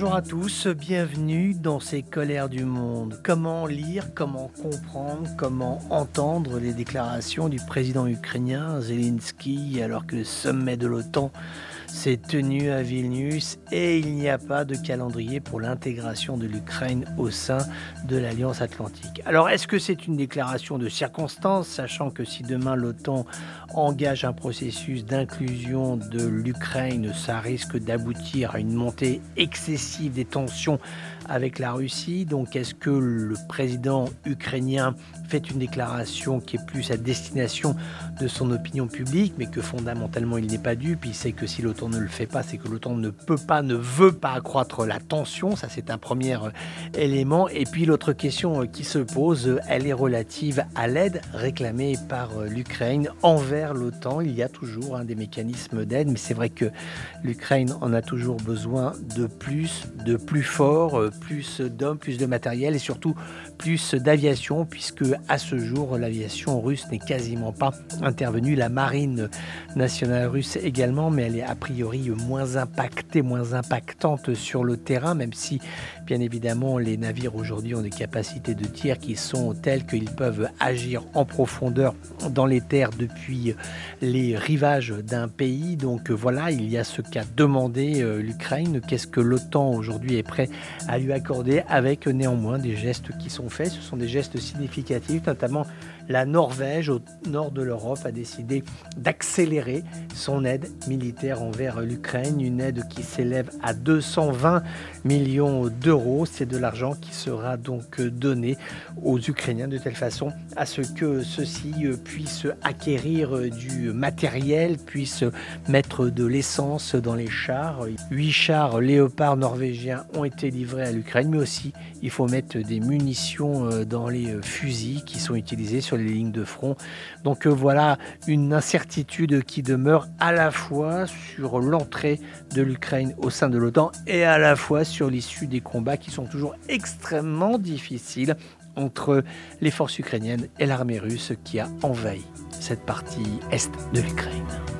Bonjour à tous, bienvenue dans ces colères du monde. Comment lire, comment comprendre, comment entendre les déclarations du président ukrainien Zelensky alors que le sommet de l'OTAN s'est tenu à Vilnius et il n'y a pas de calendrier pour l'intégration de l'Ukraine au sein de l'Alliance Atlantique. Alors est-ce que c'est une déclaration de circonstance, sachant que si demain l'OTAN engage un processus d'inclusion de l'Ukraine, ça risque d'aboutir à une montée excessive des tensions avec la Russie. Donc est-ce que le président ukrainien fait une déclaration qui est plus à destination de son opinion publique, mais que fondamentalement il n'est pas puis il sait que si l'OTAN ne le fait pas, c'est que l'OTAN ne peut pas, ne veut pas accroître la tension, ça c'est un premier euh, élément. Et puis l'autre question euh, qui se pose, euh, elle est relative à l'aide réclamée par l'Ukraine envers l'OTAN. Il y a toujours hein, des mécanismes d'aide, mais c'est vrai que l'Ukraine en a toujours besoin de plus, de plus fort, plus d'hommes, plus de matériel et surtout plus d'aviation, puisque à ce jour, l'aviation russe n'est quasiment pas intervenue. La marine nationale russe également, mais elle est a priori moins impactée, moins impactante sur le terrain, même si, bien évidemment, les navires aujourd'hui ont des capacités de tir qui sont telles qu'ils peuvent agir en profondeur dans les terres depuis les rivages d'un pays. Donc voilà, il y a ce qu'a demandé euh, l'Ukraine. Qu'est-ce que l'OTAN aujourd'hui est prêt à lui accorder avec néanmoins des gestes qui sont faits. Ce sont des gestes significatifs, notamment la Norvège, au nord de l'Europe, a décidé d'accélérer son aide militaire envers l'Ukraine, une aide qui s'élève à 220 millions d'euros. C'est de l'argent qui sera donc donné aux Ukrainiens de telle façon à ce que ceux-ci puissent acquérir du matériel, puissent mettre de l'essence dans les chars. Huit chars léopards norvégiens ont été livrés à l'Ukraine, mais aussi il faut mettre des munitions dans les fusils qui sont utilisés sur les lignes de front. Donc euh, voilà une incertitude qui demeure à la fois sur l'entrée de l'Ukraine au sein de l'OTAN et à la fois sur l'issue des combats qui sont toujours extrêmement difficiles entre les forces ukrainiennes et l'armée russe qui a envahi cette partie est de l'Ukraine.